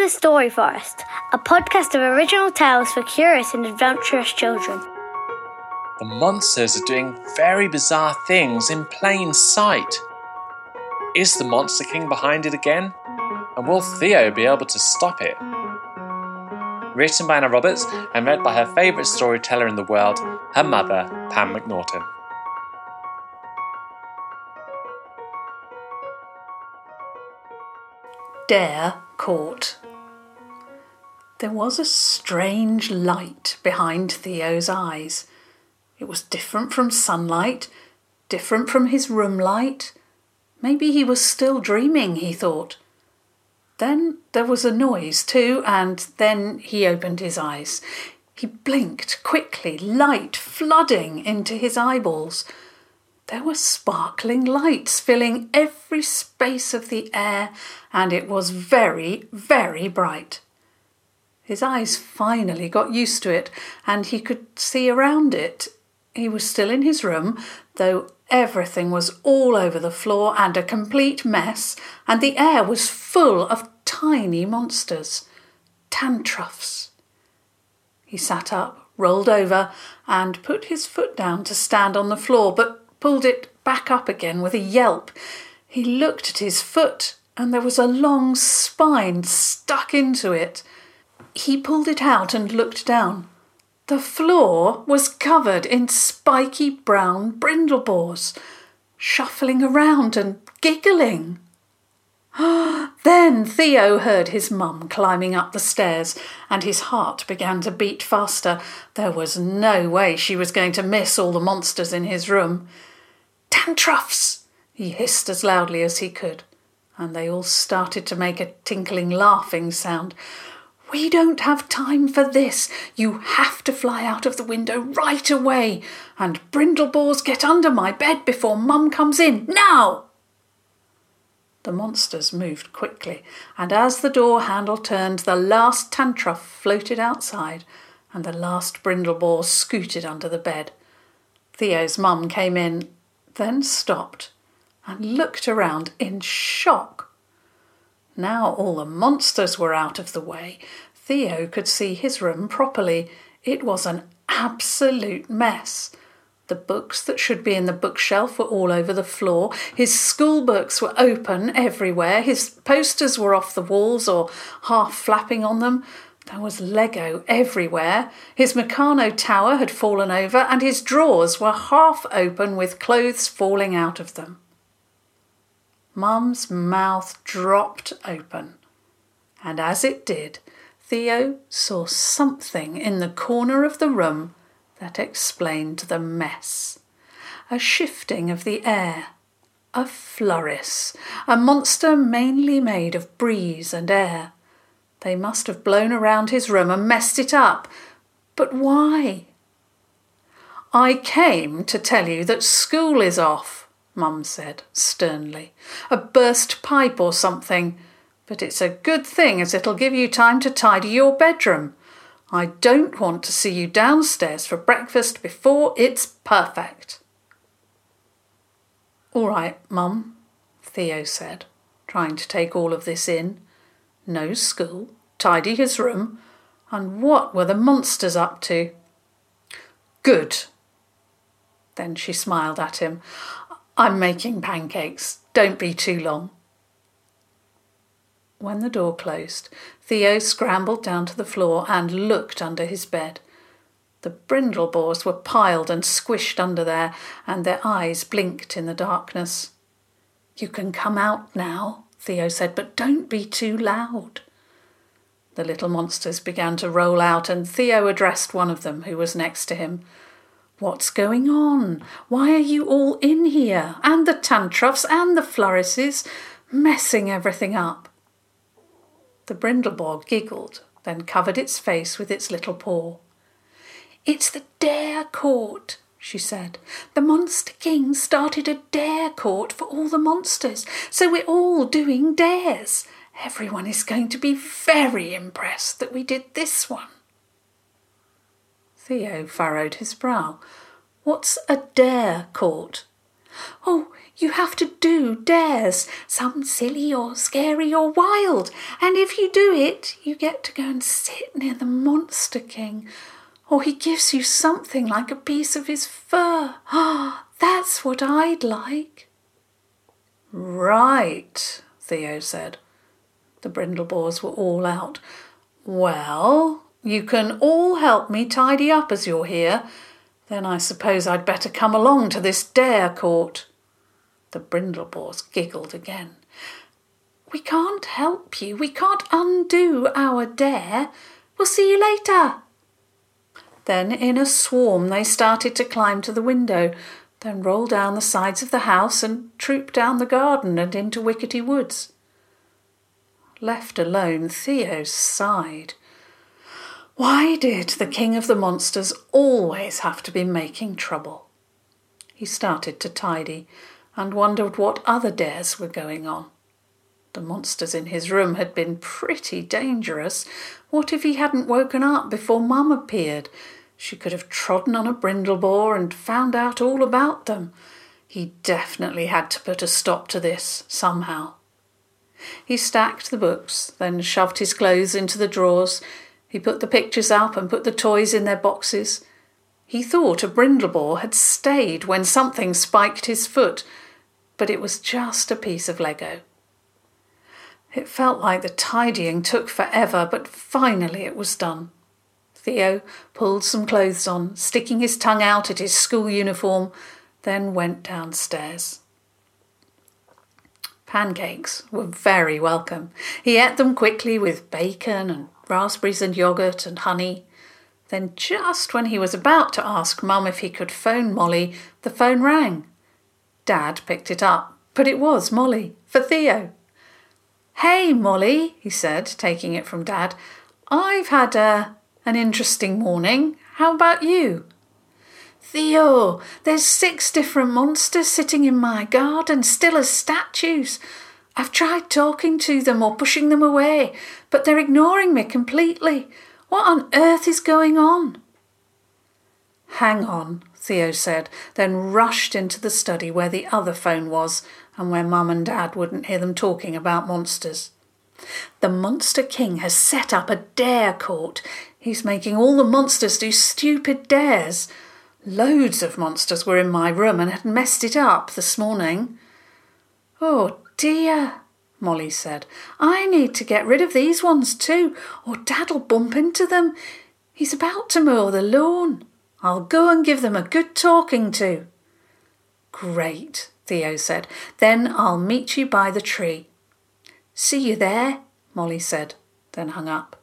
Welcome to the Story Forest, a podcast of original tales for curious and adventurous children. The monsters are doing very bizarre things in plain sight. Is the Monster King behind it again? And will Theo be able to stop it? Written by Anna Roberts and read by her favourite storyteller in the world, her mother, Pam McNaughton. Dare Court. There was a strange light behind Theo's eyes. It was different from sunlight, different from his room light. Maybe he was still dreaming, he thought. Then there was a noise too, and then he opened his eyes. He blinked quickly, light flooding into his eyeballs. There were sparkling lights filling every space of the air, and it was very, very bright. His eyes finally got used to it, and he could see around it. He was still in his room, though everything was all over the floor and a complete mess, and the air was full of tiny monsters, tantruffs. He sat up, rolled over, and put his foot down to stand on the floor, but pulled it back up again with a yelp. He looked at his foot, and there was a long spine stuck into it. He pulled it out and looked down. The floor was covered in spiky brown brindlebores, shuffling around and giggling. then Theo heard his mum climbing up the stairs, and his heart began to beat faster. There was no way she was going to miss all the monsters in his room. Tantruffs! he hissed as loudly as he could, and they all started to make a tinkling, laughing sound. We don't have time for this. You have to fly out of the window right away. And Brindlebores, get under my bed before Mum comes in. Now! The monsters moved quickly, and as the door handle turned, the last tantruff floated outside, and the last Brindlebore scooted under the bed. Theo's mum came in then stopped and looked around in shock. Now all the monsters were out of the way. Theo could see his room properly. It was an absolute mess. The books that should be in the bookshelf were all over the floor. His school books were open everywhere. His posters were off the walls or half flapping on them. There was Lego everywhere. His Meccano tower had fallen over, and his drawers were half open with clothes falling out of them. Mum's mouth dropped open, and as it did, Theo saw something in the corner of the room that explained the mess. A shifting of the air, a flouris, a monster mainly made of breeze and air. They must have blown around his room and messed it up. But why? I came to tell you that school is off, Mum said sternly. A burst pipe or something. But it's a good thing as it'll give you time to tidy your bedroom. I don't want to see you downstairs for breakfast before it's perfect. All right, Mum, Theo said, trying to take all of this in no school, tidy his room, and what were the monsters up to? Good. Then she smiled at him. I'm making pancakes. Don't be too long. When the door closed, Theo scrambled down to the floor and looked under his bed. The brindlebores were piled and squished under there, and their eyes blinked in the darkness. You can come out now, Theo said, but don't be too loud. The little monsters began to roll out, and Theo addressed one of them who was next to him. What's going on? Why are you all in here? And the tantruffs and the flourisses, messing everything up. The brindlebore giggled, then covered its face with its little paw. It's the Dare Court, she said. The Monster King started a dare court for all the monsters, so we're all doing dares. Everyone is going to be very impressed that we did this one. Theo furrowed his brow. What's a dare court? Oh, You have to do dares, some silly or scary or wild, and if you do it, you get to go and sit near the Monster King, or he gives you something like a piece of his fur. Ah, that's what I'd like. Right, Theo said. The Brindlebores were all out. Well, you can all help me tidy up as you're here. Then I suppose I'd better come along to this dare court. The Brindlebores giggled again. We can't help you. We can't undo our dare. We'll see you later. Then, in a swarm, they started to climb to the window, then roll down the sides of the house and troop down the garden and into Wickety Woods. Left alone, Theo sighed. Why did the king of the monsters always have to be making trouble? He started to tidy and wondered what other dares were going on. The monsters in his room had been pretty dangerous. What if he hadn't woken up before Mum appeared? She could have trodden on a brindlebore and found out all about them. He definitely had to put a stop to this somehow. He stacked the books, then shoved his clothes into the drawers. He put the pictures up and put the toys in their boxes. He thought a brindlebore had stayed when something spiked his foot, but it was just a piece of Lego. It felt like the tidying took forever, but finally it was done. Theo pulled some clothes on, sticking his tongue out at his school uniform, then went downstairs. Pancakes were very welcome. He ate them quickly with bacon and raspberries and yogurt and honey. Then, just when he was about to ask Mum if he could phone Molly, the phone rang. Dad picked it up, but it was Molly, for Theo. Hey, Molly, he said, taking it from Dad. I've had a, an interesting morning. How about you? Theo, oh, there's six different monsters sitting in my garden, still as statues. I've tried talking to them or pushing them away, but they're ignoring me completely. What on earth is going on? Hang on, Theo said, then rushed into the study where the other phone was and where Mum and Dad wouldn't hear them talking about monsters. The Monster King has set up a dare court. He's making all the monsters do stupid dares. Loads of monsters were in my room and had messed it up this morning. Oh dear, Molly said. I need to get rid of these ones too, or Dad'll bump into them. He's about to mow the lawn. I'll go and give them a good talking to. Great, Theo said. Then I'll meet you by the tree. See you there, Molly said, then hung up.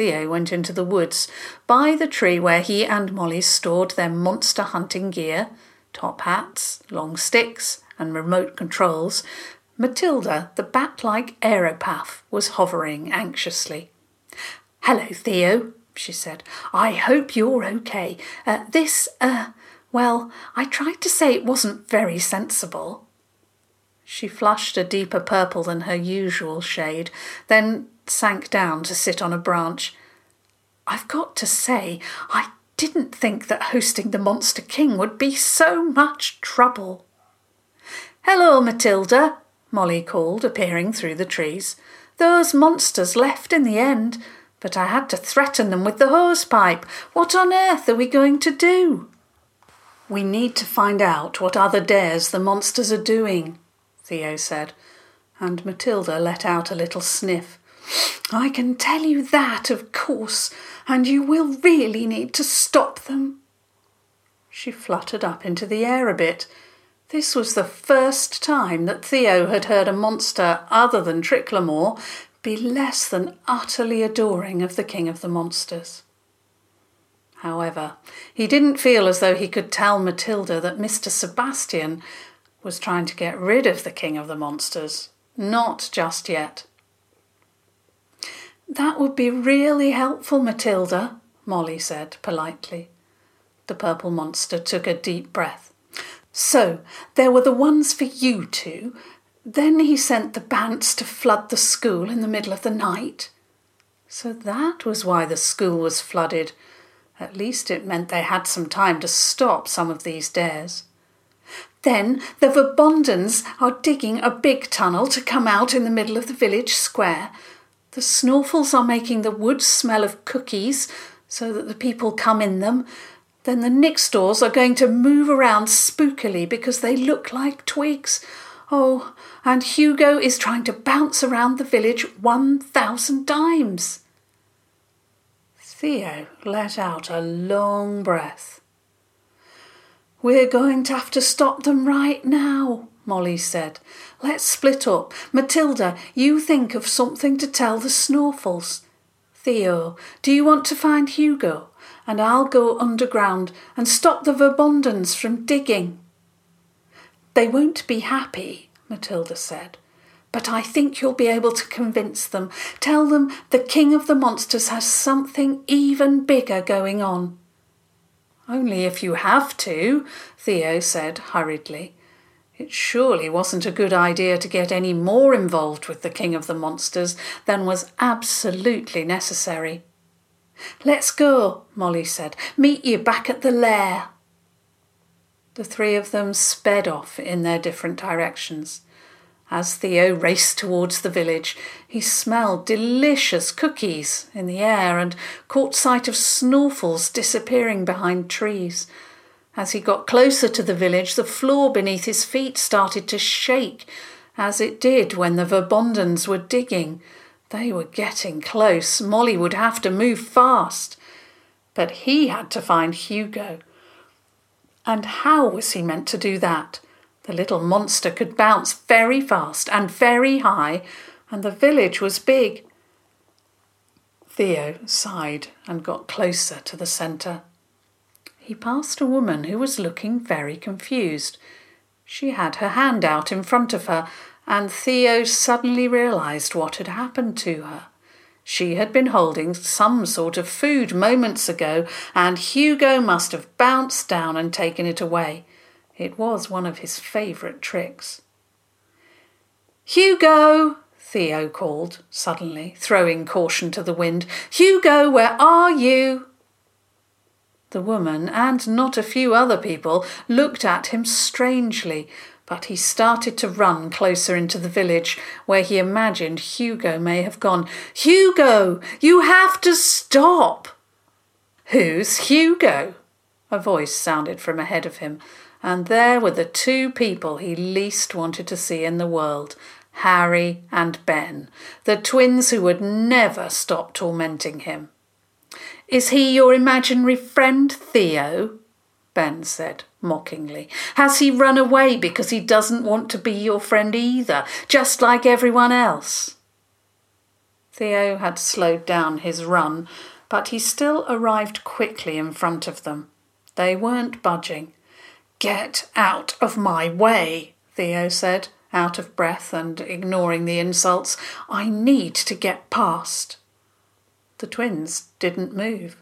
Theo went into the woods, by the tree where he and Molly stored their monster hunting gear top hats, long sticks, and remote controls. Matilda, the bat like aeropath, was hovering anxiously. Hello, Theo, she said. I hope you're okay. Uh, this, uh, well, I tried to say it wasn't very sensible. She flushed a deeper purple than her usual shade, then sank down to sit on a branch. I've got to say, I didn't think that hosting the Monster King would be so much trouble. Hello, Matilda, Molly called, appearing through the trees. Those monsters left in the end, but I had to threaten them with the hose pipe. What on earth are we going to do? We need to find out what other dares the monsters are doing, Theo said, and Matilda let out a little sniff. I can tell you that, of course, and you will really need to stop them. She fluttered up into the air a bit. This was the first time that Theo had heard a monster other than Tricklemore be less than utterly adoring of the King of the Monsters. However, he didn't feel as though he could tell Matilda that Mr. Sebastian was trying to get rid of the King of the Monsters. Not just yet. That would be really helpful, Matilda, Molly said politely. The purple monster took a deep breath. So, there were the ones for you two. Then he sent the bants to flood the school in the middle of the night. So that was why the school was flooded. At least it meant they had some time to stop some of these dares. Then the Verbondens are digging a big tunnel to come out in the middle of the village square. The Snorfels are making the woods smell of cookies so that the people come in them. Then the Nixtors are going to move around spookily because they look like twigs. Oh, and Hugo is trying to bounce around the village 1,000 times. Theo let out a long breath. We're going to have to stop them right now, Molly said. Let's split up. Matilda, you think of something to tell the Snorfels. Theo, do you want to find Hugo? And I'll go underground and stop the Verbondens from digging. They won't be happy, Matilda said. But I think you'll be able to convince them. Tell them the King of the Monsters has something even bigger going on. Only if you have to, Theo said hurriedly. It surely wasn't a good idea to get any more involved with the King of the Monsters than was absolutely necessary. Let's go, Molly said. Meet you back at the lair. The three of them sped off in their different directions. As Theo raced towards the village, he smelled delicious cookies in the air and caught sight of Snorfels disappearing behind trees. As he got closer to the village, the floor beneath his feet started to shake, as it did when the Verbondens were digging. They were getting close. Molly would have to move fast. But he had to find Hugo. And how was he meant to do that? The little monster could bounce very fast and very high, and the village was big. Theo sighed and got closer to the centre. He passed a woman who was looking very confused. She had her hand out in front of her, and Theo suddenly realized what had happened to her. She had been holding some sort of food moments ago, and Hugo must have bounced down and taken it away. It was one of his favourite tricks. Hugo! Theo called suddenly, throwing caution to the wind. Hugo, where are you? The woman, and not a few other people, looked at him strangely, but he started to run closer into the village, where he imagined Hugo may have gone. Hugo, you have to stop! Who's Hugo? A voice sounded from ahead of him, and there were the two people he least wanted to see in the world Harry and Ben, the twins who would never stop tormenting him. Is he your imaginary friend, Theo? Ben said mockingly. Has he run away because he doesn't want to be your friend either, just like everyone else? Theo had slowed down his run, but he still arrived quickly in front of them. They weren't budging. Get out of my way, Theo said, out of breath and ignoring the insults. I need to get past. The twins didn't move.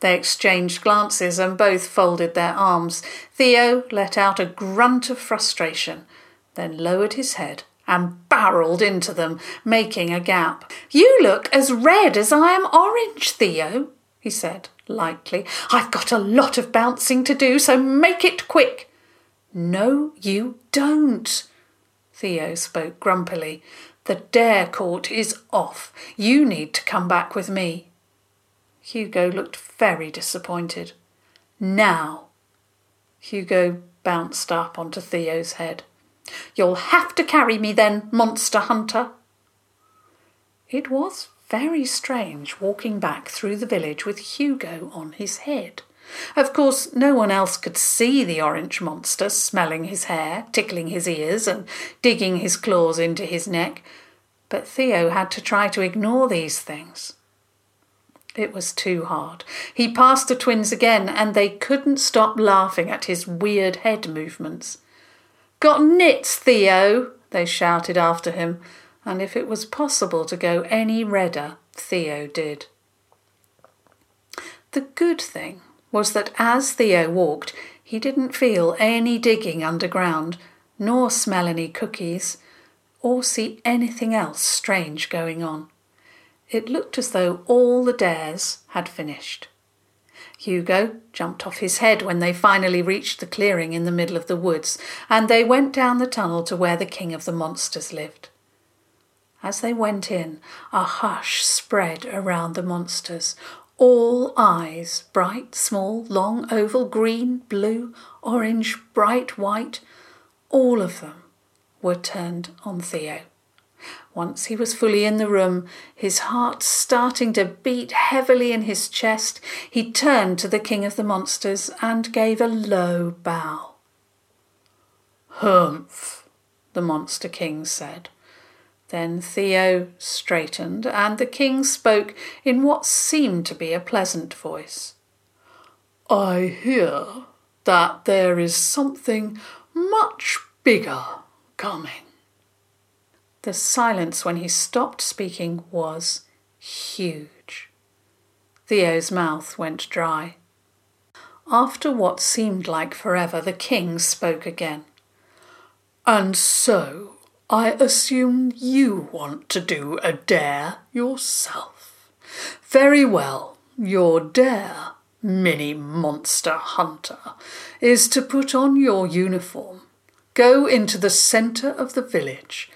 They exchanged glances and both folded their arms. Theo let out a grunt of frustration, then lowered his head and barreled into them, making a gap. You look as red as I am orange, Theo, he said lightly. I've got a lot of bouncing to do, so make it quick. No, you don't. Theo spoke grumpily. The dare court is off. You need to come back with me. Hugo looked very disappointed. Now. Hugo bounced up onto Theo's head. You'll have to carry me then, monster hunter. It was very strange walking back through the village with Hugo on his head. Of course, no one else could see the orange monster smelling his hair, tickling his ears, and digging his claws into his neck, but Theo had to try to ignore these things. It was too hard. He passed the twins again, and they couldn't stop laughing at his weird head movements. Got nits, Theo! they shouted after him, and if it was possible to go any redder, Theo did. The good thing was that as Theo walked, he didn't feel any digging underground, nor smell any cookies, or see anything else strange going on. It looked as though all the dares had finished. Hugo jumped off his head when they finally reached the clearing in the middle of the woods, and they went down the tunnel to where the king of the monsters lived. As they went in, a hush spread around the monsters. All eyes, bright, small, long, oval, green, blue, orange, bright, white, all of them were turned on Theo. Once he was fully in the room, his heart starting to beat heavily in his chest, he turned to the king of the monsters and gave a low bow. Humph, the monster king said. Then Theo straightened, and the king spoke in what seemed to be a pleasant voice. I hear that there is something much bigger coming. The silence when he stopped speaking was huge. Theo's mouth went dry. After what seemed like forever, the king spoke again. And so, I assume you want to do a dare yourself. Very well, your dare, mini monster hunter, is to put on your uniform, go into the centre of the village,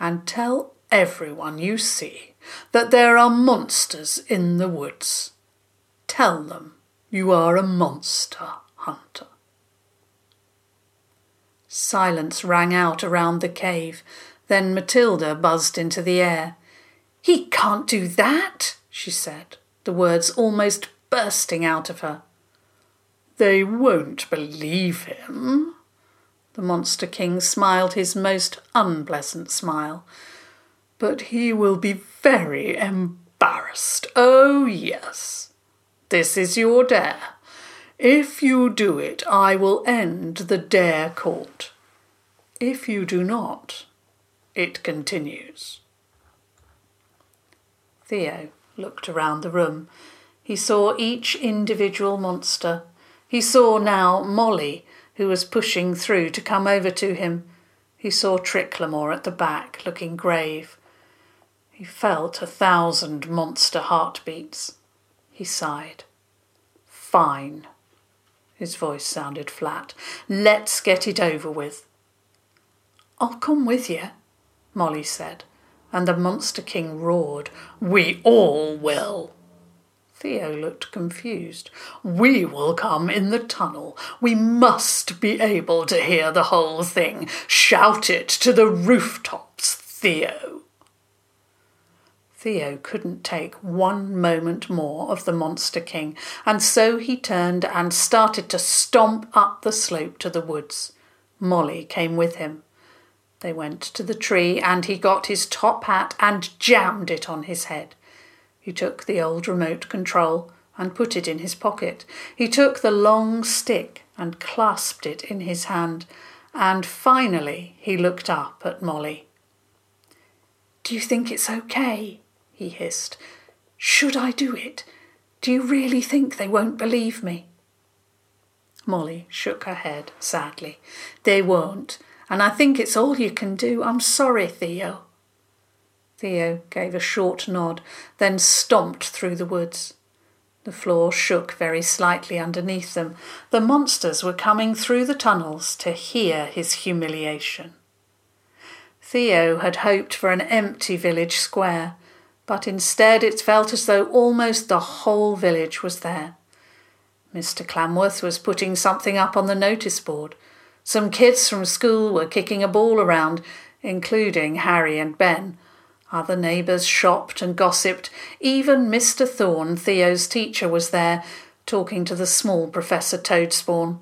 and tell everyone you see that there are monsters in the woods. Tell them you are a monster hunter. Silence rang out around the cave. Then Matilda buzzed into the air. He can't do that, she said, the words almost bursting out of her. They won't believe him, the Monster King smiled his most unpleasant smile. But he will be very embarrassed. Oh, yes. This is your dare. If you do it, I will end the dare court. If you do not, it continues. Theo looked around the room. He saw each individual monster. He saw now Molly, who was pushing through to come over to him. He saw Tricklemore at the back, looking grave. He felt a thousand monster heartbeats. He sighed. Fine. His voice sounded flat. Let's get it over with. I'll come with you, Molly said, and the Monster King roared. We all will. Theo looked confused. We will come in the tunnel. We must be able to hear the whole thing. Shout it to the rooftops, Theo. Theo couldn't take one moment more of the Monster King, and so he turned and started to stomp up the slope to the woods. Molly came with him. They went to the tree, and he got his top hat and jammed it on his head. He took the old remote control and put it in his pocket. He took the long stick and clasped it in his hand. And finally he looked up at Molly. Do you think it's okay? He hissed. Should I do it? Do you really think they won't believe me? Molly shook her head sadly. They won't, and I think it's all you can do. I'm sorry, Theo. Theo gave a short nod, then stomped through the woods. The floor shook very slightly underneath them. The monsters were coming through the tunnels to hear his humiliation. Theo had hoped for an empty village square, but instead it felt as though almost the whole village was there. Mr. Clamworth was putting something up on the notice board. Some kids from school were kicking a ball around, including Harry and Ben, other neighbours shopped and gossiped. Even Mr. Thorn, Theo's teacher, was there, talking to the small Professor Toadspawn.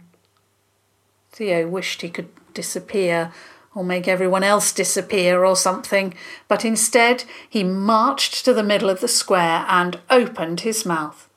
Theo wished he could disappear, or make everyone else disappear, or something, but instead he marched to the middle of the square and opened his mouth.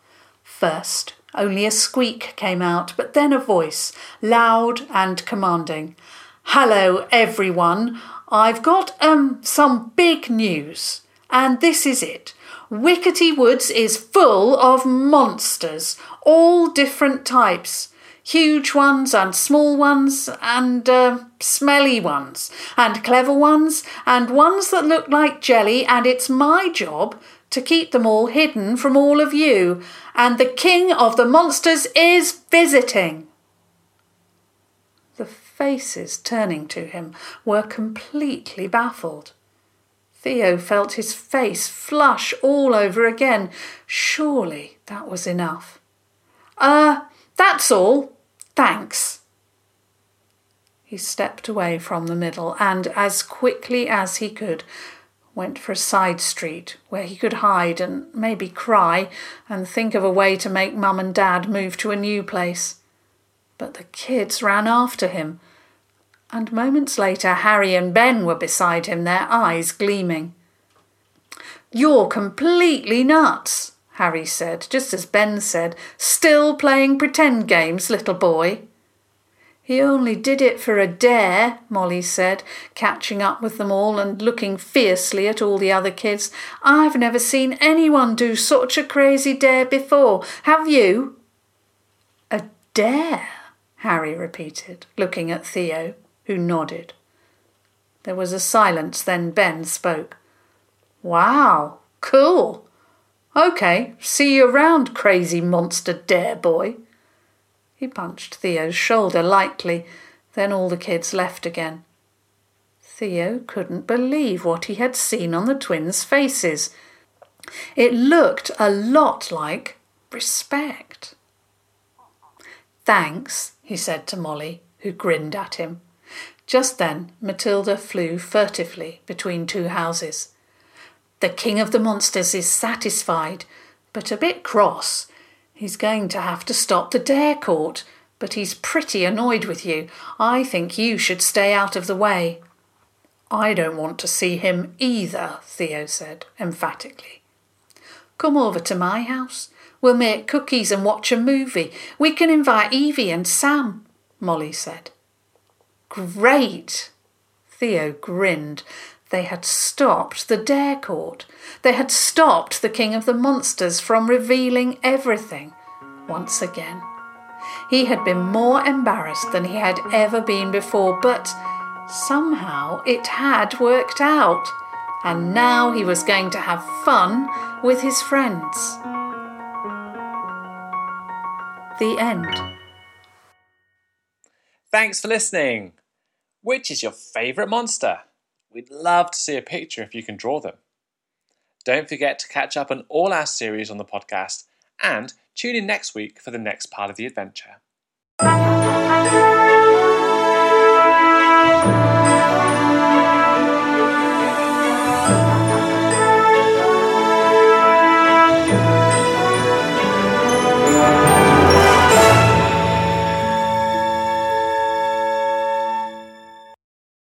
First, only a squeak came out, but then a voice, loud and commanding. Hello, everyone. I've got um some big news, and this is it. Wickety Woods is full of monsters, all different types. Huge ones and small ones and uh, smelly ones and clever ones and ones that look like jelly, and it's my job to keep them all hidden from all of you. And the king of the monsters is visiting. The faces turning to him were completely baffled. Theo felt his face flush all over again. Surely that was enough. Uh, that's all. Thanks. He stepped away from the middle and, as quickly as he could, went for a side street where he could hide and maybe cry and think of a way to make Mum and Dad move to a new place. But the kids ran after him, and moments later Harry and Ben were beside him, their eyes gleaming. You're completely nuts, Harry said, just as Ben said. Still playing pretend games, little boy. He only did it for a dare, Molly said, catching up with them all and looking fiercely at all the other kids. I've never seen anyone do such a crazy dare before. Have you? A dare? Harry repeated, looking at Theo, who nodded. There was a silence, then Ben spoke. Wow, cool. Okay, see you around, crazy monster dare boy. He punched Theo's shoulder lightly, then all the kids left again. Theo couldn't believe what he had seen on the twins' faces. It looked a lot like respect. Thanks, he said to Molly, who grinned at him. Just then, Matilda flew furtively between two houses. The King of the Monsters is satisfied, but a bit cross. He's going to have to stop the dare court, but he's pretty annoyed with you. I think you should stay out of the way. I don't want to see him either, Theo said emphatically. Come over to my house. We'll make cookies and watch a movie. We can invite Evie and Sam, Molly said. Great! Theo grinned. They had stopped the Dare Court. They had stopped the King of the Monsters from revealing everything once again. He had been more embarrassed than he had ever been before, but somehow it had worked out. And now he was going to have fun with his friends. The end. Thanks for listening. Which is your favourite monster? We'd love to see a picture if you can draw them. Don't forget to catch up on all our series on the podcast and tune in next week for the next part of the adventure.